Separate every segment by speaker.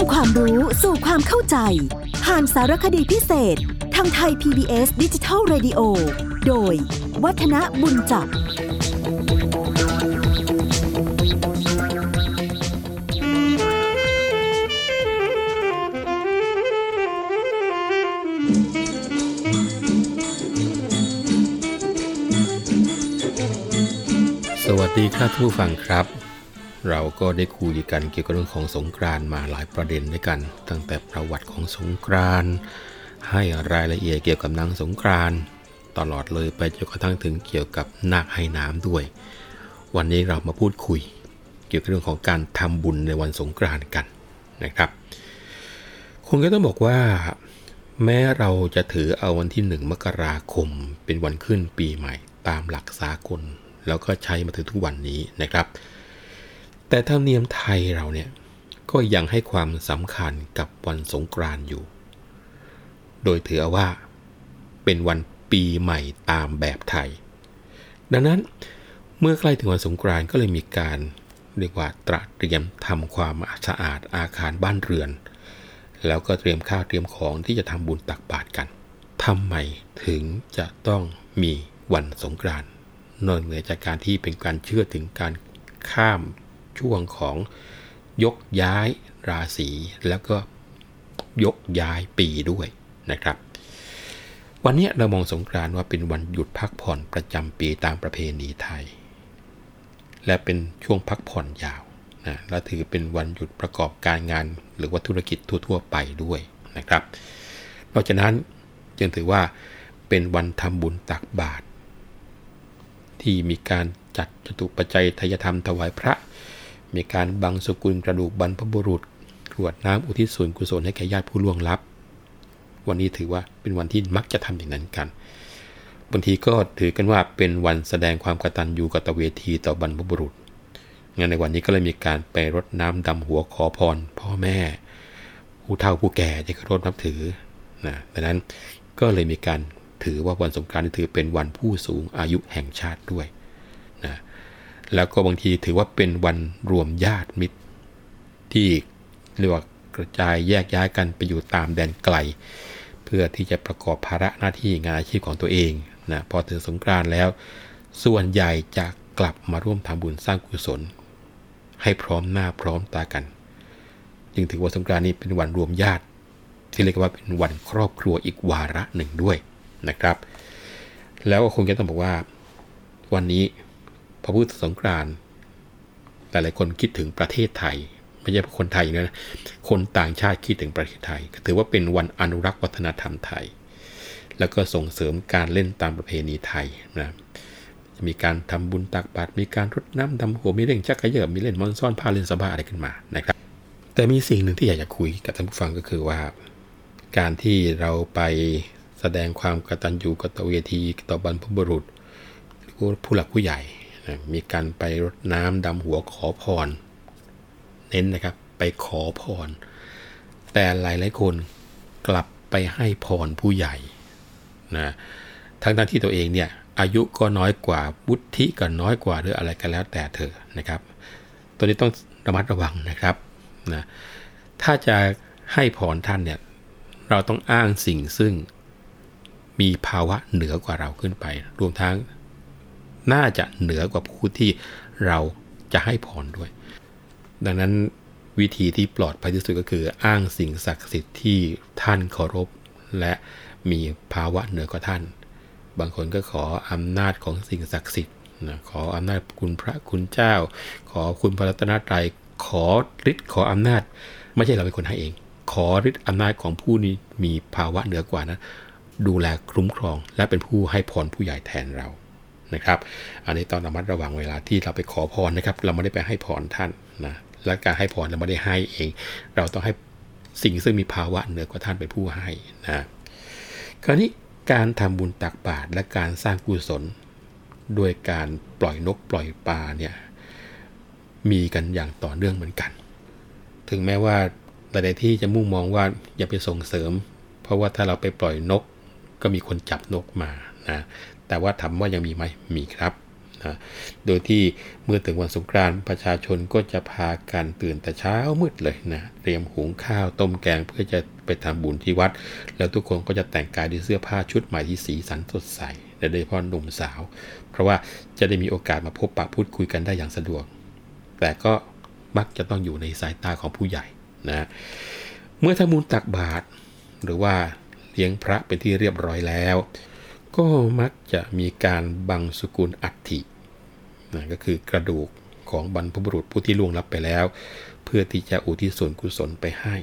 Speaker 1: ำความรู้สู่ความเข้าใจ ผ่านสารคดีพิเศษ ทางไทย PBS ดิจิทัล Radio โดย วัฒนบุญจับ
Speaker 2: สวัสดีครับผู้ฟังครับ เราก็ได้คุยกันเกี่ยวกับเรื่องของสงกรานมาหลายประเด็นด้วยกัน ตั้งแต่ประวัติของสงกรานให้รายละเอียดเกี่ยวกับนางสงกรานตลอดเลยไปจนกระทั่งถึงเกี่ยวกับนาคให้น้ำด้วย วันนี้เรามาพูดคุย เกี่ยวกับเรื่องของการทำบุญในวันสงกรานกันนะครับคุณก็ต้องบอกว่า แม้เราจะถือเอาวันที่หนึ่งมกราคม เป็นวันขึ้นปีใหม่ ตามหลักสากล แล้วก็ใช้มาถึงทุกวันนี้นะครับ แต่ธรรมเนียมไทยเราเนี่ยก็ยังให้ความสำคัญกับวันสงกรานต์อยู่ โดยถือว่า เป็นวันปีใหม่ตามแบบไทย ดังนั้นเมื่อใกล้ถึงวันสงกรานต์ก็เลยมีการเรียกว่าตระเตรียมทำความสะอาดอาคารบ้านเรือน แล้วก็เตรียมข้าวเตรียมของที่จะทำบุญตักบาตรกันทำไมถึงจะต้องมีวันสงกรานต์นอกเหนือจากการที่เป็นการเชื่อถึงการข้าม ช่วงของยกย้ายราศีแล้วก็ยกย้ายปีด้วยนะครับ วันนี้เรามองสงกรานต์ว่าเป็นวันหยุดพักผ่อนประจำปีตามประเพณีไทย และเป็นช่วงพักผ่อนยาวนะและถือเป็นวันหยุดประกอบการงานหรือว่าธุรกิจทั่ว ๆ ไปด้วยนะครับ นอกจากนั้นจึงถือว่าเป็นวันทำบุญตักบาตรที่มีการจัดจตุปัจจัยทายธรรมถวายพระ มีการบังสกุลกระดูกบรรพบุรุษกรวดน้ำอุทิศส่วนกุศลให้แก่ญาติผู้ล่วงลับ วันนี้ถือว่าเป็นวันที่มักจะทำอย่างนั้นกัน บางทีก็ถือกันว่าเป็นวันแสดงความกตัญญูกตเวทีต่อบรรพบุรุษ งานในวันนี้ก็เลยมีการไปรดน้ำดำหัวขอพร พ่อแม่ ผู้เฒ่าผู้แก่ที่เคารพนับถือนะดังนั้นก็เลยมีการถือว่าวันสงกรานต์ถือเป็นวันผู้สูงอายุแห่งชาติด้วยนะ แล้วก็บางทีถือว่าเป็นวันรวมญาติมิตร ที่เรียกว่ากระจายแยกย้ายกันไปอยู่ตามแดนไกล เพื่อที่จะประกอบภาระหน้าที่งานอาชีพของตัวเองนะพอถึงสงกรานต์แล้ว ส่วนใหญ่จะกลับมาร่วมทำบุญสร้างกุศล ให้พร้อมหน้าพร้อมตากัน จึงถือว่าสงกรานต์นี้เป็นวันรวมญาติ ที่เรียกว่าเป็นวันครอบครัวอีกวาระหนึ่งด้วยนะครับ แล้วก็คงจะต้องบอกว่า วันนี้ พระพุทธสงกรานต์หลายๆคนคิดถึงประเทศไทย ไม่ใช่คนไทยนะคนต่างชาติคิดถึงประเทศไทย ก็ถือว่าเป็นวันอนุรักษ์วัฒนธรรมไทย แล้วก็ส่งเสริมการเล่นตามประเพณีไทยนะจะมีการทำบุญตักบาตรมีการรดน้ำดำหัวมีเล่นชักกระเยิบมีเล่นมอนซ่อนผ้าเล่นสบาอะไรขึ้นมานะครับ แต่มีสิ่งหนึ่งที่อยากจะคุยกับท่านผู้ฟังก็คือว่า การที่เราไปแสดงความกตัญญูกตเวทีต่อบรรพบุรุษหรือผู้หลักผู้ใหญ่ มีการไปรดน้ำดำหัวขอพร เน้นนะครับไปขอพร แต่หลายหลายคนกลับไปให้พรผู้ใหญ่นะทั้งทั้งที่ตัวเองเนี่ยอายุก็น้อยกว่าบุธิก็น้อยกว่าหรืออะไรกันแล้วแต่เธอนะครับ ตัวนี้ต้องระมัดระวังนะครับนะถ้าจะให้พรท่านเนี่ยเราต้องอ้างสิ่งซึ่งมีภาวะเหนือกว่าเราขึ้นไป รวมทั้ง น่าจะเหนือกว่าผู้ที่เราจะให้พรด้วย ดังนั้นวิธีที่ปลอดภัยที่สุดก็คือ อ้างสิ่งศักดิ์สิทธิ์ที่ท่านเคารพ และมีภาวะเหนือกว่าท่าน บางคนก็ขออำนาจของสิ่งศักดิ์สิทธิ์นะขออำนาจคุณพระคุณเจ้า ขอคุณพระรัตนตรัยขอฤทธิ์ขออำนาจ ไม่ใช่เราเป็นคนให้เอง ขอฤทธิ์อำนาจของผู้นี้มีภาวะเหนือกว่านะดูแลคุ้มครอง และเป็นผู้ให้พรผู้ใหญ่แทนเรา นะครับ อันนี้ต้องระมัดระวังเวลาที่เราไปขอพรนะครับ เราไม่ได้ไปให้พรท่านนะและการให้พรเราไม่ได้ให้เอง เราต้องให้สิ่งซึ่งมีภาวะเหนือกว่าท่านเป็นผู้ให้นะคราวนี้การทำบุญตักบาตรและการสร้างกุศลด้วยการปล่อยนกปล่อยปลาเนี่ยมีกันอย่างต่อเนื่องเหมือนกัน ถึงแม้ว่าหลายๆที่จะมุ่งมองว่าอย่าไปส่งเสริม เพราะว่าถ้าเราไปปล่อยนกก็มีคนจับนกมานะ แต่ว่าถามว่ายังมีไหมมีครับนะโดยที่เมื่อถึงวันสงกรานต์ประชาชนก็จะพากันตื่นแต่เช้ามืดเลยนะเตรียมหุงข้าวต้มแกงเพื่อจะไปทำบุญที่วัด แล้วทุกคนก็จะแต่งกายด้วยเสื้อผ้าชุดใหม่ที่สีสันสดใสโดยเฉพาะหนุ่มสาว เพราะว่าจะได้มีโอกาสมาพบปะพูดคุยกันได้อย่างสะดวก แต่ก็มักจะต้องอยู่ในสายตาของผู้ใหญ่นะเมื่อทำบุญตักบาตรหรือว่าเลี้ยงพระเป็นที่เรียบร้อยแล้ว ก็มักจะมีการบังสุกุลอัฐินะก็คือกระดูกของบรรพบุรุษผู้ที่ล่วงลับไปแล้ว เพื่อที่จะอุทิศส่วนกุศลไปให้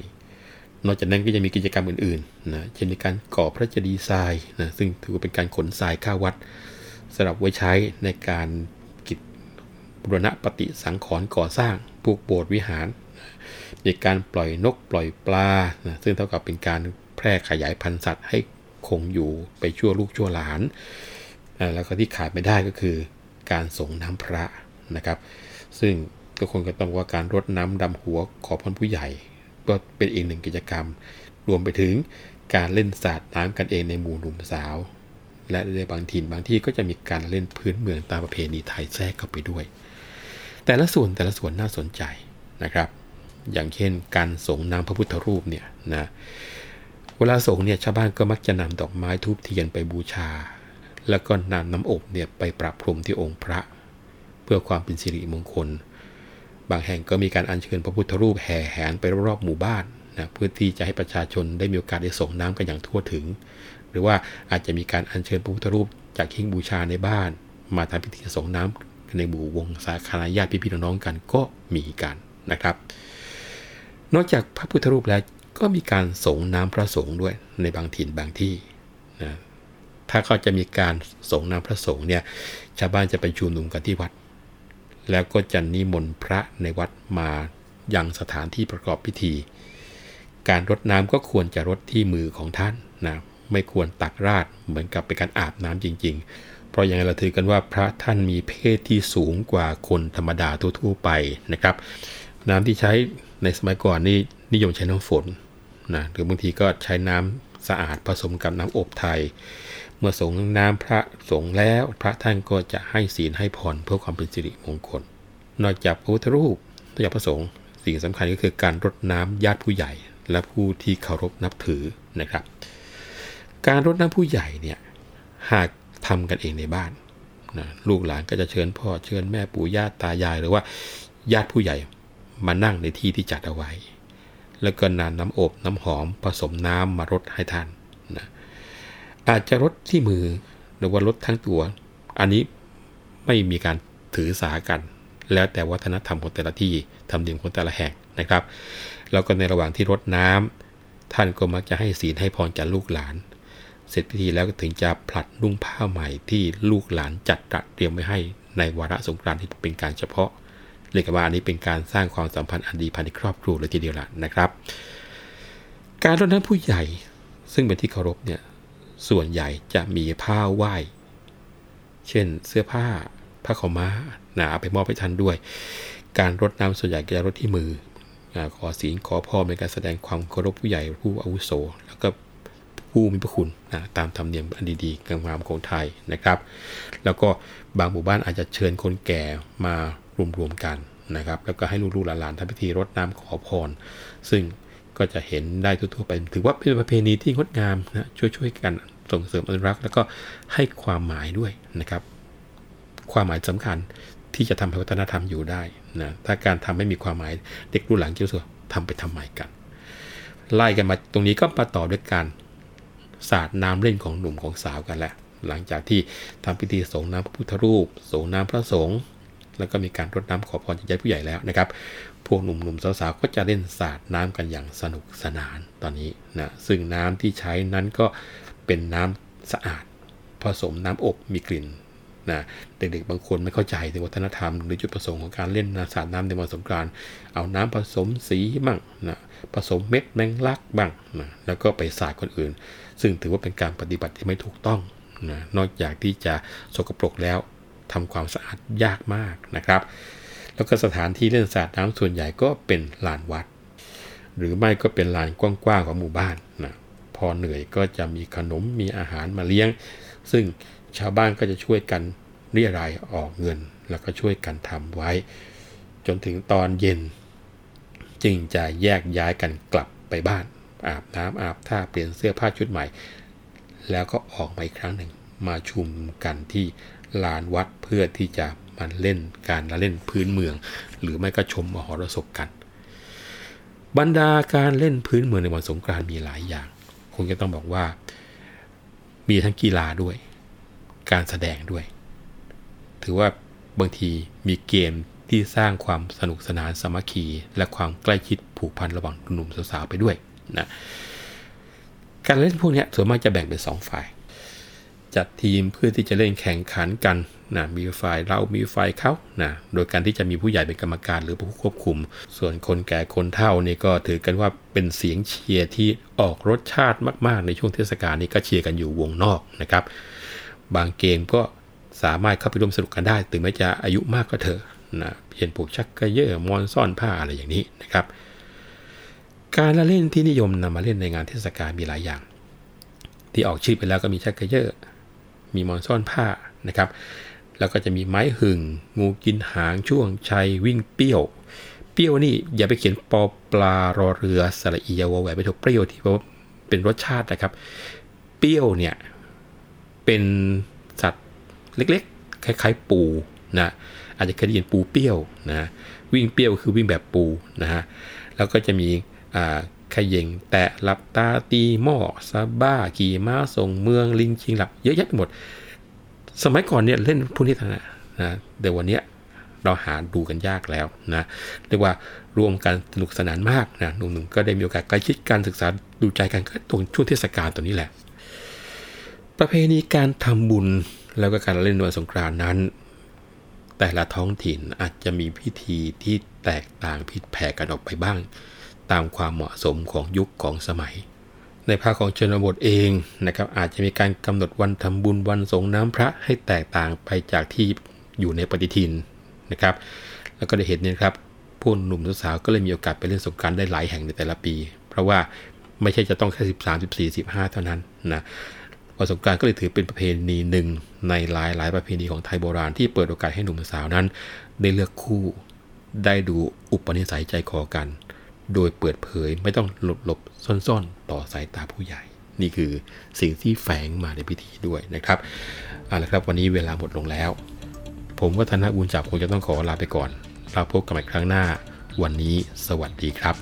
Speaker 2: นอกจากนั้นก็จะมีกิจกรรมอื่นๆนะเช่นในการก่อพระเจดีย์ทรายนะซึ่งถือเป็นการขนทรายเข้าวัดสำหรับไว้ใช้ในการกิจบุรณะปฏิสังขรณ์ก่อสร้างพวกโบสถ์วิหารมีการปล่อยนกปล่อยปลานะซึ่งเท่ากับเป็นการแพร่ขยายพันธุ์สัตว์ให้ คงอยู่ไปชั่วลูกชั่วหลาน แล้วก็ที่ขาดไม่ได้ก็คือการส่งน้ำพระนะครับ ซึ่งทุกคนก็ต้องว่าการรดน้ำดำหัวขอพรผู้ใหญ่ ก็เป็นอีกหนึ่งกิจกรรม รวมไปถึงการเล่นสาดน้ำกันเองในหมู่หนุ่มสาว และในบางถิ่นบางที่ก็จะมีการเล่นพื้นเมืองตามประเพณีไทยแทรกเข้าไปด้วย แต่ละส่วนแต่ละส่วนน่าสนใจนะครับ อย่างเช่นการส่งน้ำพระพุทธรูปเนี่ยนะ เวลาส่งเนี่ยชาวบ้านก็มักจะนำดอกไม้ทูบเทียนไปบูชา แล้วก็นำน้ำอบเนี่ยไปประพรมที่องค์พระ เพื่อความเป็นสิริมงคล บางแห่งก็มีการอัญเชิญพระพุทธรูปแห่แหนไปรอบๆหมู่บ้านนะเพื่อที่จะให้ประชาชนได้มีโอกาสได้ส่งน้ำกันอย่างทั่วถึง หรือว่าอาจจะมีการอัญเชิญพระพุทธรูปจากหิ้งบูชาในบ้าน มาทำพิธีส่งน้ำในหมู่วงสาคณะญาติพี่ๆน้องๆกันก็มีกันนะครับ นอกจากพระพุทธรูปแล้ว ก็มีการสงน้ำพระสงฆ์ด้วยในบางถิ่นบางที่นะถ้าเขาจะมีการสงน้ำพระสงฆ์เนี่ยชาวบ้านจะไปชุมนุมกันที่วัด แล้วก็จะนิมนต์พระในวัดมายังสถานที่ประกอบพิธี การรดน้ำก็ควรจะรดที่มือของท่านนะไม่ควรตักราดเหมือนกับเป็นการอาบน้ำจริง ๆ เพราะอย่างไรเราถือกันว่าพระท่านมีเพศที่สูงกว่าคนธรรมดาทั่วๆไปนะครับ น้ำที่ใช้ในสมัยก่อนนี่นิยมใช้น้ำฝน นะหรือบางทีก็ใช้น้ำสะอาดผสมกับน้ำอบไทย เมื่อสงน้ำพระสงแล้วพระท่านก็จะให้ศีลให้พรเพื่อความเป็นสิริมงคล นอกจากพระพุทธรูปนอกจากพระสงฆ์สิ่งสำคัญก็คือการรดน้ำญาติผู้ใหญ่ และผู้ที่เคารพนับถือนะครับ การรดน้ำผู้ใหญ่เนี่ยหากทำกันเองในบ้านนะลูกหลานก็จะเชิญพ่อเชิญแม่ปู่ย่าตายายหรือว่าญาติผู้ใหญ่มานั่งในที่ที่จัดเอาไว้ แล้วก็นำน้ำอบน้ำหอมผสมน้ำมารดให้ท่านนะอาจจะรดที่มือหรือว่ารดทั้งตัว อันนี้ไม่มีการถือสากัน แล้วแต่วัฒนธรรมของแต่ละที่ทำเนียมของแต่ละแห่งนะครับ แล้วก็ในระหว่างที่รดน้ำท่านก็มักจะให้ศีลให้พรแก่ลูกหลาน เสร็จพิธีแล้วก็ถึงจะผลัดนุ่งผ้าใหม่ที่ลูกหลานจัดตระเตรียมไว้ให้ในวาระสงกรานต์ที่เป็นการเฉพาะ เรียกว่าอันนี้เป็นการสร้างความสัมพันธ์อันดีภายในครอบครัวเลยทีเดียวละนะครับ การรดน้ำผู้ใหญ่ซึ่งเป็นที่เคารพเนี่ยส่วนใหญ่จะมีผ้าไหว้ เช่นเสื้อผ้าผ้าขาวม้านะเอาไปมอบให้ท่านด้วย การรดน้ำส่วนใหญ่จะรดที่มือขอศีลขอพรเป็นการแสดงความเคารพผู้ใหญ่ผู้อาวุโส แล้วก็ผู้มีพระคุณนะตามธรรมเนียมอันดีๆงามของไทยนะครับ แล้วก็บางหมู่บ้านอาจจะเชิญคนแก่มา รวมๆกันนะครับ แล้วก็ให้ลูกๆหลานๆทำพิธีรดน้ำขอพร ซึ่งก็จะเห็นได้ทั่วๆไป ถือว่าเป็นประเพณีที่งดงามนะช่วยๆกันส่งเสริมอนุรักษ์ แล้วก็ให้ความหมายด้วยนะครับ ความหมายสำคัญที่จะทำให้วัฒนธรรมอยู่ได้นะถ้าการทำไม่มีความหมายเด็กรุ่นหลังจะรู้สึกทำไปทำไมกัน ไล่กันมาตรงนี้ก็มาต่อด้วยการสาดน้ำเล่นของหนุ่มของสาวกันแหละหลังจากที่ทำพิธีส่งน้ำพระพุทธรูปส่งน้ำพระสงฆ์ แล้วก็มีการรดน้ำขอพรจากญาติผู้ใหญ่แล้วนะครับ พวกหนุ่มๆสาวๆก็จะเล่นสาดน้ำกันอย่างสนุกสนานตอนนี้นะ ซึ่งน้ำที่ใช้นั้นก็เป็นน้ำสะอาด ผสมน้ำอบมีกลิ่นนะเด็กๆบางคนไม่เข้าใจถึงวัฒนธรรม หรือจุดประสงค์ของการเล่นน้ำสาดน้ำในวันสงกรานต์เอาน้ำผสมสีบ้างนะผสมเม็ดแมงลักบ้างนะแล้วก็ไปสาดคนอื่น ซึ่งถือว่าเป็นการปฏิบัติที่ไม่ถูกต้องนะนอกจากที่จะสกปรกแล้ว ทำความสะอาดยากมากนะครับ แล้วก็สถานที่เล่นสาดน้ำส่วนใหญ่ก็เป็นลานวัด หรือไม่ก็เป็นลานกว้างๆของหมู่บ้านนะพอเหนื่อยก็จะมีขนมมีอาหารมาเลี้ยง ซึ่งชาวบ้านก็จะช่วยกันเรียรายออกเงิน แล้วก็ช่วยกันทำไว้ จนถึงตอนเย็น จึงจะแยกย้ายกันกลับไปบ้าน อาบน้ำอาบท่าเปลี่ยนเสื้อผ้าชุดใหม่ แล้วก็ออกมาอีกครั้งหนึ่งมาชุมกันที่ ลานวัดเพื่อที่จะมาเล่นการละเล่นพื้นเมือง หรือไม่ก็ชมมหรสพกัน บรรดาการเล่นพื้นเมืองในวันสงกรานต์มีหลายอย่าง คงจะต้องบอกว่า มีทั้งกีฬาด้วย การแสดงด้วย ถือว่าบางทีมีเกมที่สร้างความสนุกสนานสามัคคี และความใกล้ชิดผูกพันระหว่างหนุ่มสาวๆไปด้วยนะการเล่นพวกนี้ส่วนมากจะแบ่งเป็น 2 ฝ่าย จัดทีมเพื่อที่จะเล่นแข่งขันกันนะมีฝ่ายเรามีฝ่ายเขานะโดยการที่จะมีผู้ใหญ่เป็นกรรมการหรือผู้ควบคุม ส่วนคนแก่คนเฒ่านี่ก็ถือกันว่าเป็นเสียงเชียร์ที่ออกรสชาติมากๆ ในช่วงเทศกาลนี้ก็เชียร์กันอยู่วงนอกนะครับ บางเกมก็สามารถเข้าไปร่วมสนุกกันได้ ถึงแม้จะอายุมากก็เถอะนะเพียนผูกชักกระเยอะมอนซ่อนผ้าอะไรอย่างนี้นะครับ การละเล่นที่นิยมนำมาเล่นในงานเทศกาลมีหลายอย่าง ที่ออกชื่อไปแล้วก็มีชักกระเยอะ มีมอนซ่อนผ้านะครับ แล้วก็จะมีไม้หึงงูกินหางช่วงชัยวิ่งเปี้ยว เปี้ยวนี่อย่าไปเขียนปอปลารอเรือสระอียาวแหวนไปถูกเปรี้ยวที่เพราะเป็นรสชาตินะครับ เปี้ยวเนี่ยเป็นสัตว์เล็กๆ คล้ายๆปูนะอาจจะเคยได้ยินปูเปี้ยวนะวิ่งเปี้ยวคือวิ่งแบบปูนะฮะแล้วก็จะมีอ่า ขย่งแตะหลับตาตีหม้อซาบ้าขี่ม้าส่งเมืองลิงชิงหลับเยอะแยะไปหมด สมัยก่อนเนี่ยเล่นพวกนี้นะนะแต่วันนี้เราหาดูกันยากแล้วนะเรียกว่ารวมกันสนุกสนานมากนะหนุ่มๆก็ได้มีโอกาสใกล้ชิดการศึกษาดูใจกันก็ตรงช่วงเทศกาลตัวนี้แหละ ประเพณีการทำบุญแล้วก็การเล่นวันสงกรานนั้น แต่ละท้องถิ่นอาจจะมีพิธีที่แตกต่างผิดแผกกันออกไปบ้าง ตามความเหมาะสมของยุคของสมัย ในภาคของชนบทเองนะครับอาจจะมีการกำหนดวันทำบุญวันสงน้ำพระให้แตกต่างไปจากที่อยู่ในปฏิทินนะครับ แล้วก็ได้เห็นเนี่ยครับพวกหนุ่มสาวก็เลยมีโอกาสไปเล่นสงการได้หลายแห่งในแต่ละปี เพราะว่าไม่ใช่จะต้องแค่13 14 15 เท่านั้นนะวันสงกรารก็เลยถือเป็นประเพณีหนึ่งในหลายหลายประเพณีของไทยโบราณที่เปิดโอกาสให้หนุ่มสาวนั้น ได้เลือกคู่ได้ดูอุปนิสัยใจคอกัน โดยเปิดเผยไม่ต้องหลบหลบซ่อนๆ ต่อสายตาผู้ใหญ่ นี่คือสิ่งที่แฝงมาในพิธีด้วยนะครับเอาละครับวันนี้เวลาหมดลงแล้ว ผมวัฒนบุญจับคงจะต้องขอลาไปก่อนเราพบกันใหม่ครั้งหน้า วันนี้สวัสดีครับ